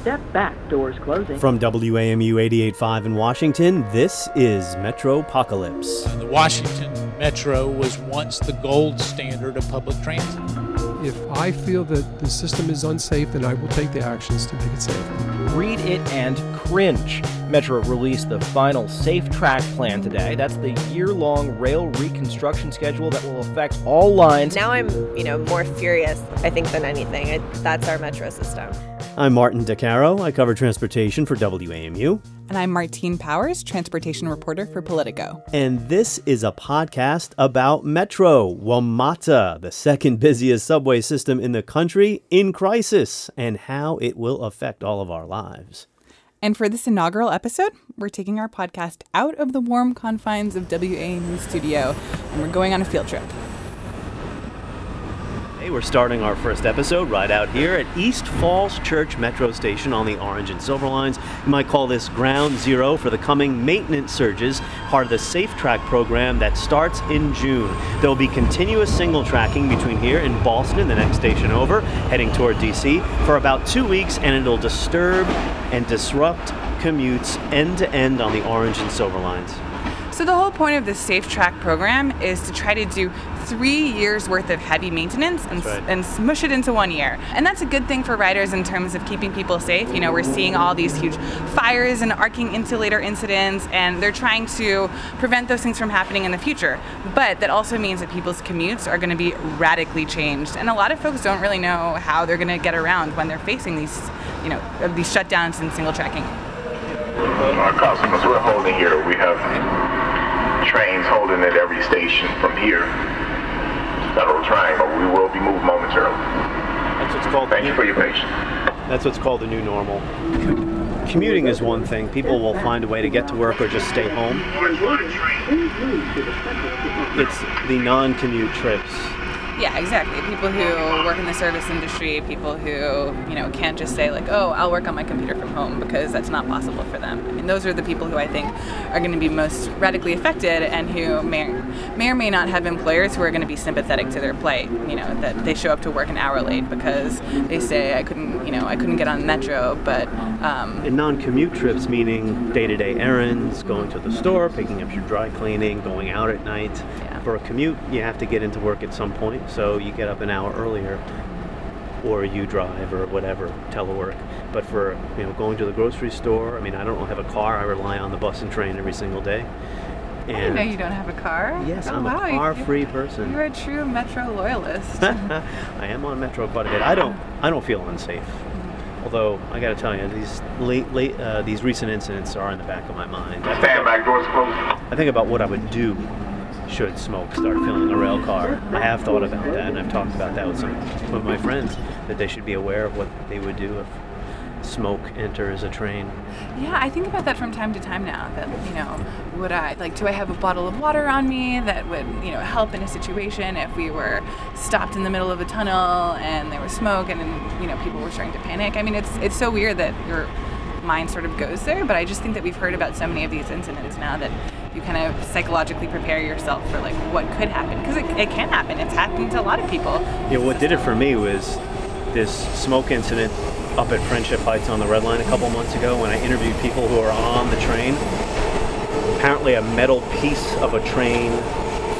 step back, doors closing. From WAMU 88.5 in Washington, this is Metropocalypse. Uh, the Washington Metro was once the gold standard of public transit. If I feel that the system is unsafe, then I will take the actions to make it safer. Read it and cringe. Metro released the final Safe Track plan today. That's the year-long rail reconstruction schedule that will affect all lines. Now I'm, you know, more furious, I think, than anything. It, that's our metro system. I'm Martin Di Caro. I cover transportation for WAMU. And I'm Martine Powers, transportation reporter for Politico. And this is a podcast about Metro, WMATA, the second busiest subway system in the country, in crisis, and how it will affect all of our lives. And for this inaugural episode, we're taking our podcast out of the warm confines of WAMU studio, and we're going on a field trip. Today we're starting our first episode right out here at East Falls Church Metro Station on the Orange and Silver Lines. You might call this ground zero for the coming maintenance surges, part of the Safe Track program that starts in June. There will be continuous single tracking between here and Boston, the next station over, heading toward DC, for about two weeks, and it'll disturb and disrupt commutes end to end on the Orange and Silver Lines. So the whole point of the Safe Track program is to try to do three years worth of heavy maintenance and, right. and smush it into one year. And that's a good thing for riders in terms of keeping people safe. You know, we're seeing all these huge fires and arcing insulator incidents, and they're trying to prevent those things from happening in the future. But that also means that people's commutes are going to be radically changed. And a lot of folks don't really know how they're going to get around when they're facing these, you know, these shutdowns and single tracking. Our customers we're holding here, we have trains holding at every station from here. Federal Triangle. We will be moved momentarily. That's what's called. Thank you for your patience. That's what's called the new normal. Commuting is one thing. People will find a way to get to work or just stay home. It's the non-commute trips. Yeah, exactly. People who work in the service industry, people who, you know, can't just say like, "Oh, I'll work on my computer from home" because that's not possible for them. I mean, those are the people who I think are going to be most radically affected and who may, may or may not have employers who are going to be sympathetic to their plight. You know, that they show up to work an hour late because they say I couldn't, you know, I couldn't get on the metro, but um, non-commute trips meaning day-to-day errands, going to the store, picking up your dry cleaning, going out at night. Yeah. For a commute, you have to get into work at some point, so you get up an hour earlier, or you drive or whatever, telework. But for you know going to the grocery store, I mean, I don't have a car. I rely on the bus and train every single day. I didn't know you don't have a car. Yes, oh, I'm wow, a you- car-free person. You're a true Metro loyalist. I am on Metro quite a bit. I don't. I don't feel unsafe. Although I got to tell you, these late, late, uh, these recent incidents are in the back of my mind. I think, Stand back, doors closed. I think about what I would do should smoke start filling a rail car. I have thought about that, and I've talked about that with some of my friends that they should be aware of what they would do if smoke enters a train. Yeah, I think about that from time to time now. That you know, would I like? Do I have a bottle of water on me that would you know help in a situation if we were stopped in the middle of a tunnel and there was smoke and you know people were starting to panic? I mean, it's it's so weird that your mind sort of goes there. But I just think that we've heard about so many of these incidents now that kind of psychologically prepare yourself for like what could happen because it, it can happen. It's happened to a lot of people. You know, what did it for me was this smoke incident up at Friendship Heights on the Red Line a couple months ago when I interviewed people who are on the train. Apparently, a metal piece of a train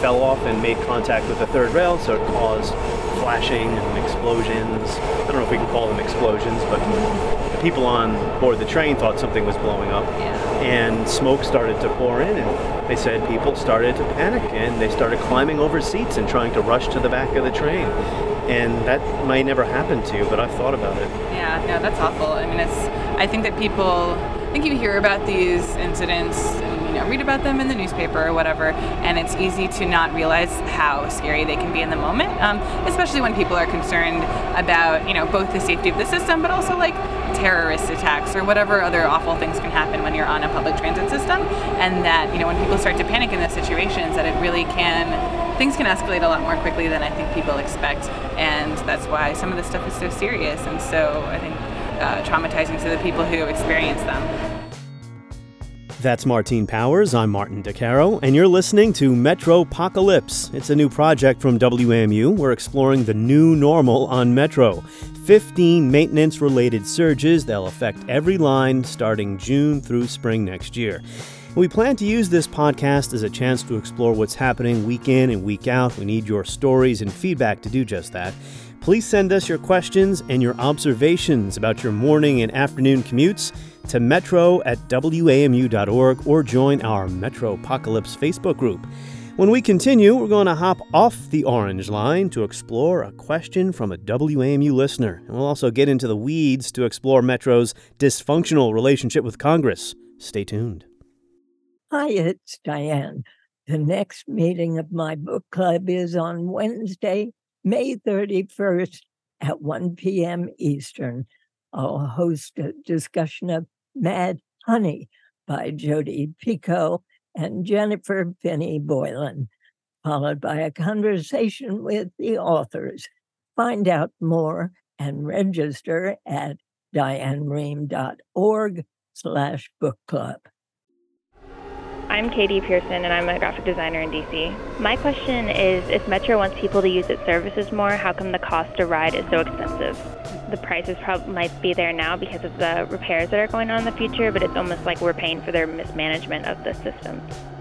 fell off and made contact with the third rail, so it caused flashing and explosions. I don't know if we can call them explosions, but the people on board the train thought something was blowing up. And smoke started to pour in, and they said people started to panic and they started climbing over seats and trying to rush to the back of the train. And that might never happen to you, but I've thought about it. Yeah, no, that's awful. I mean, it's. I think that people. I think you hear about these incidents and you know read about them in the newspaper or whatever, and it's easy to not realize how scary they can be in the moment. Um, especially when people are concerned about you know both the safety of the system, but also like terrorist attacks or whatever other awful things can happen when you're on a public transit system, and that you know when people start to panic in those situations, that it really can things can escalate a lot more quickly than I think people expect, and that's why some of this stuff is so serious and so I think uh, traumatizing to the people who experience them. That's Martine Powers. I'm Martin Di Caro, and you're listening to Metropocalypse. It's a new project from WAMU. We're exploring the new normal on Metro. 15 maintenance related surges. They'll affect every line starting June through spring next year. We plan to use this podcast as a chance to explore what's happening week in and week out. We need your stories and feedback to do just that. Please send us your questions and your observations about your morning and afternoon commutes to metro at wamu.org or join our Metropocalypse Facebook group. When we continue, we're going to hop off the orange line to explore a question from a WAMU listener. And we'll also get into the weeds to explore Metro's dysfunctional relationship with Congress. Stay tuned. Hi, it's Diane. The next meeting of my book club is on Wednesday, May 31st at 1 p.m. Eastern. I'll host a discussion of Mad Honey by Jodi Picoult and Jennifer Finney Boylan, followed by a conversation with the authors. Find out more and register at dianerehm.org slash book club. I'm Katie Pearson, and I'm a graphic designer in DC. My question is if Metro wants people to use its services more, how come the cost to ride is so expensive? the prices probably might be there now because of the repairs that are going on in the future, but it's almost like we're paying for their mismanagement of the system.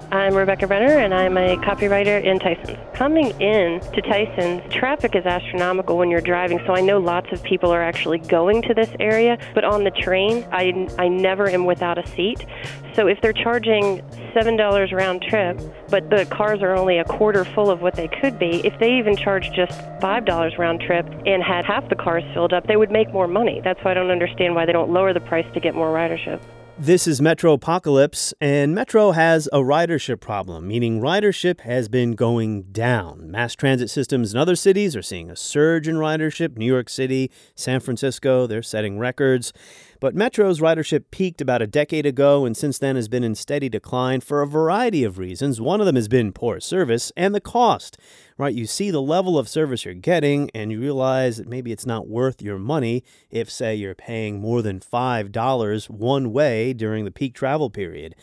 I'm Rebecca Brenner, and I'm a copywriter in Tysons. Coming in to Tysons, traffic is astronomical when you're driving, so I know lots of people are actually going to this area. But on the train, I, I never am without a seat. So if they're charging $7 round trip, but the cars are only a quarter full of what they could be, if they even charged just $5 round trip and had half the cars filled up, they would make more money. That's why I don't understand why they don't lower the price to get more ridership. This is Metropocalypse, and Metro has a ridership problem, meaning ridership has been going down. Mass transit systems in other cities are seeing a surge in ridership. New York City, San Francisco, they're setting records. But Metro's ridership peaked about a decade ago and since then has been in steady decline for a variety of reasons. One of them has been poor service and the cost. Right, you see the level of service you're getting and you realize that maybe it's not worth your money if say you're paying more than $5 one way during the peak travel period.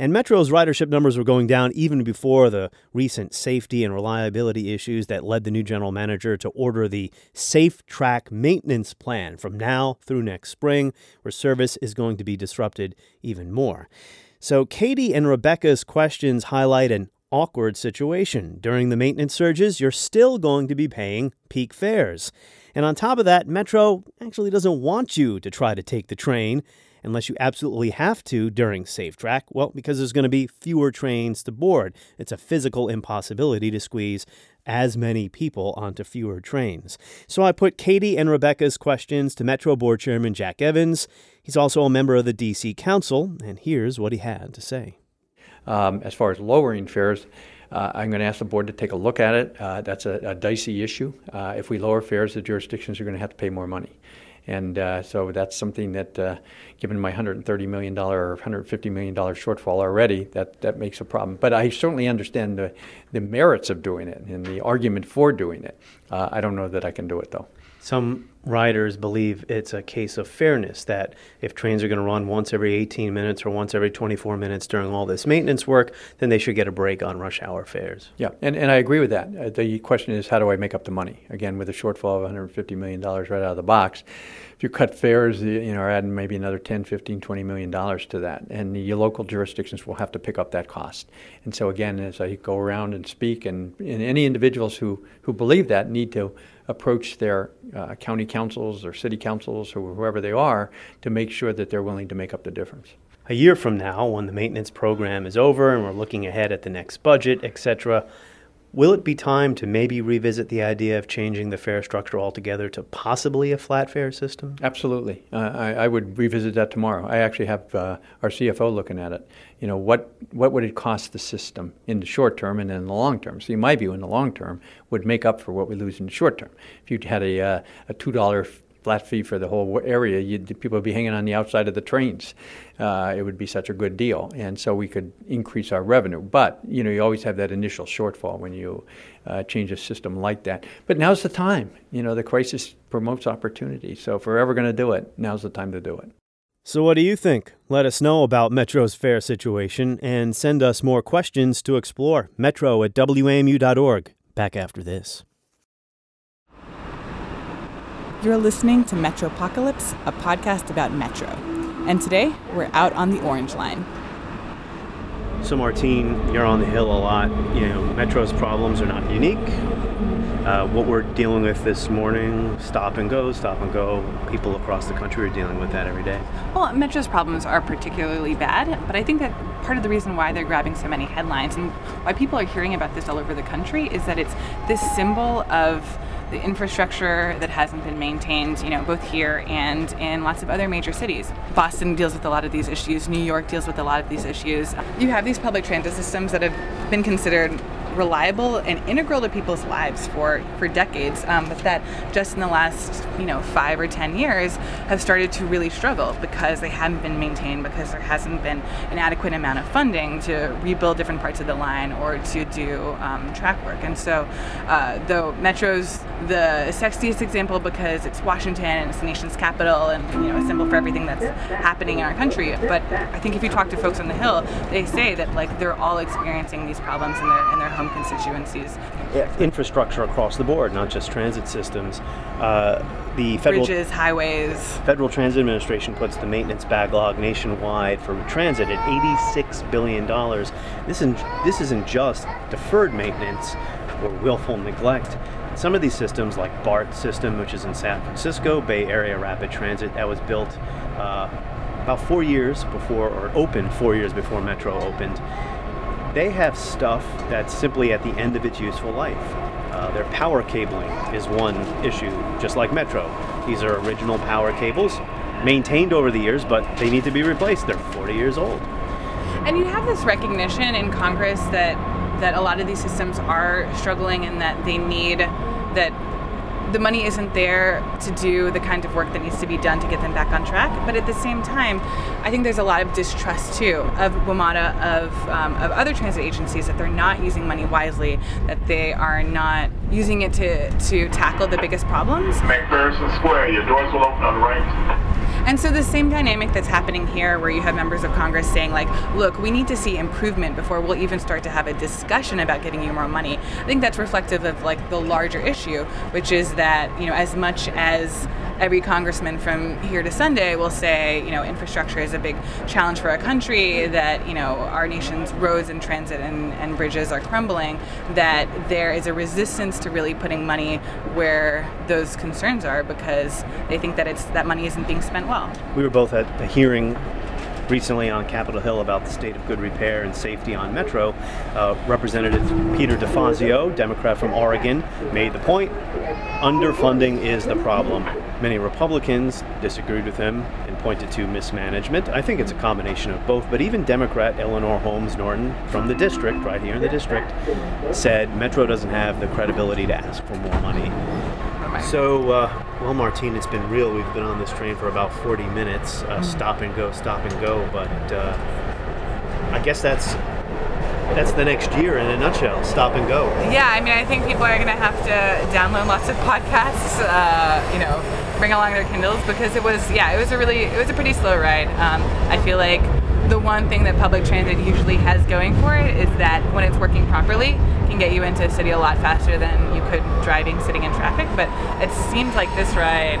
And Metro's ridership numbers were going down even before the recent safety and reliability issues that led the new general manager to order the Safe Track Maintenance Plan from now through next spring, where service is going to be disrupted even more. So, Katie and Rebecca's questions highlight an awkward situation. During the maintenance surges, you're still going to be paying peak fares. And on top of that, Metro actually doesn't want you to try to take the train unless you absolutely have to during Safe Track? Well, because there's going to be fewer trains to board. It's a physical impossibility to squeeze as many people onto fewer trains. So I put Katie and Rebecca's questions to Metro Board Chairman Jack Evans. He's also a member of the DC Council, and here's what he had to say. Um, as far as lowering fares, uh, I'm going to ask the board to take a look at it. Uh, that's a, a, dicey issue. Uh, if we lower fares, the jurisdictions are going to have to pay more money. And uh, so that's something that, uh, given my $130 million or $150 million shortfall already, that, that makes a problem. But I certainly understand the, the merits of doing it and the argument for doing it. Uh, I don't know that I can do it, though. Some riders believe it's a case of fairness that if trains are going to run once every 18 minutes or once every 24 minutes during all this maintenance work, then they should get a break on rush hour fares. Yeah, and, and I agree with that. Uh, the question is, how do I make up the money? Again, with a shortfall of $150 million right out of the box, if you cut fares, you know, are adding maybe another 10, 15, 20 million dollars to that, and your local jurisdictions will have to pick up that cost. And so again, as I go around and speak, and, and any individuals who, who believe that need to approach their uh, county councils or city councils or whoever they are to make sure that they're willing to make up the difference. A year from now, when the maintenance program is over and we're looking ahead at the next budget, etc., Will it be time to maybe revisit the idea of changing the fare structure altogether to possibly a flat fare system? Absolutely. Uh, I, I, would revisit that tomorrow. I actually have uh, our CFO looking at it. You know, what, what would it cost the system in the short term and in the long term? See, my view in the long term would make up for what we lose in the short term. If you had a, uh, a $2 flat fee for the whole area, you'd, people would be hanging on the outside of the trains. Uh, it would be such a good deal, and so we could increase our revenue. But you know, you always have that initial shortfall when you uh, change a system like that. But now's the time. You know, the crisis promotes opportunity. So if we're ever going to do it, now's the time to do it. So, what do you think? Let us know about Metro's fare situation and send us more questions to explore. Metro at WAMU.org. Back after this. You're listening to Metropocalypse, a podcast about Metro. And today, we're out on the Orange Line. So, Martine, you're on the Hill a lot. You know, Metro's problems are not unique. Uh, what we're dealing with this morning, stop and go, stop and go. People across the country are dealing with that every day. Well, Metro's problems are particularly bad, but I think that part of the reason why they're grabbing so many headlines and why people are hearing about this all over the country is that it's this symbol of the infrastructure that hasn't been maintained, you know, both here and in lots of other major cities. Boston deals with a lot of these issues, New York deals with a lot of these issues. You have these public transit systems that have been considered reliable and integral to people's lives for for decades, um, but that just in the last you know five or ten years have started to really struggle because they haven't been maintained because there hasn't been an adequate amount of funding to rebuild different parts of the line or to do um, track work. And so, uh, though Metro's the sexiest example because it's Washington and it's the nation's capital and you know a symbol for everything that's happening in our country, but I think if you talk to folks on the Hill, they say that like they're all experiencing these problems in their in their home constituencies. Infrastructure across the board, not just transit systems. Uh, the federal bridges, highways. Federal Transit Administration puts the maintenance backlog nationwide for transit at 86 billion dollars. This isn't this isn't just deferred maintenance or willful neglect. Some of these systems, like BART system, which is in San Francisco, Bay Area Rapid Transit, that was built uh, about four years before, or opened four years before Metro opened they have stuff that's simply at the end of its useful life. Uh, their power cabling is one issue, just like Metro. These are original power cables, maintained over the years, but they need to be replaced. They're 40 years old. And you have this recognition in Congress that that a lot of these systems are struggling and that they need that the money isn't there to do the kind of work that needs to be done to get them back on track. But at the same time, I think there's a lot of distrust too of WMATA, of, um, of other transit agencies that they're not using money wisely, that they are not using it to, to tackle the biggest problems. McPherson Square, your doors will open on the right. And so the same dynamic that's happening here, where you have members of Congress saying, like, look, we need to see improvement before we'll even start to have a discussion about giving you more money. I think that's reflective of like the larger issue, which is that, you know, as much as every congressman from here to Sunday will say, you know, infrastructure is a big challenge for our country, that, you know, our nation's roads and transit and, and bridges are crumbling, that there is a resistance to really putting money where those concerns are because they think that it's that money isn't being spent well. We were both at a hearing recently on Capitol Hill about the state of good repair and safety on Metro, uh, Representative Peter DeFazio, Democrat from Oregon, made the point underfunding is the problem. Many Republicans disagreed with him and pointed to mismanagement. I think it's a combination of both, but even Democrat Eleanor Holmes Norton from the district, right here in the district, said Metro doesn't have the credibility to ask for more money. So, uh, well, Martine, it's been real. We've been on this train for about 40 minutes, uh, mm. stop and go, stop and go. But uh, I guess that's that's the next year in a nutshell. Stop and go. Yeah, I mean, I think people are going to have to download lots of podcasts. Uh, you know, bring along their Kindles because it was yeah, it was a really it was a pretty slow ride. Um, I feel like the one thing that public transit usually has going for it is that when it's working properly, can get you into a city a lot faster than you could driving sitting in traffic. But it seemed like this ride,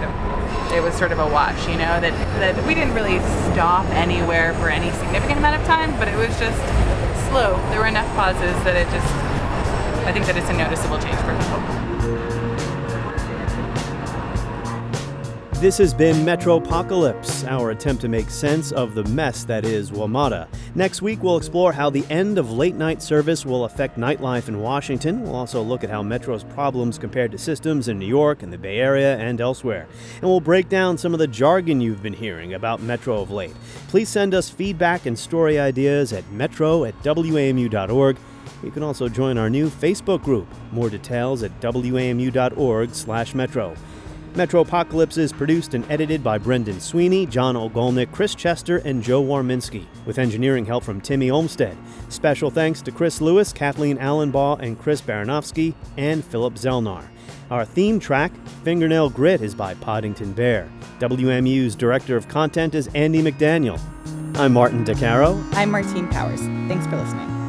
it was sort of a wash, you know, that, that we didn't really stop anywhere for any significant amount of time, but it was just slow. There were enough pauses that it just, I think that it's a noticeable change for people. This has been Metropocalypse, our attempt to make sense of the mess that is WMATA. Next week, we'll explore how the end of late night service will affect nightlife in Washington. We'll also look at how Metro's problems compared to systems in New York and the Bay Area and elsewhere. And we'll break down some of the jargon you've been hearing about Metro of late. Please send us feedback and story ideas at metro at wamu.org. You can also join our new Facebook group. More details at wamu.org slash metro. Metropocalypse is produced and edited by Brendan Sweeney, John Ogolnik, Chris Chester, and Joe Warminski, with engineering help from Timmy Olmstead. Special thanks to Chris Lewis, Kathleen Allenbaugh, and Chris Baranowski, and Philip Zelnar. Our theme track, Fingernail Grit, is by Poddington Bear. WAMU's Director of Content is Andy McDaniel. I'm Martin Di Caro. I'm Martine Powers. Thanks for listening.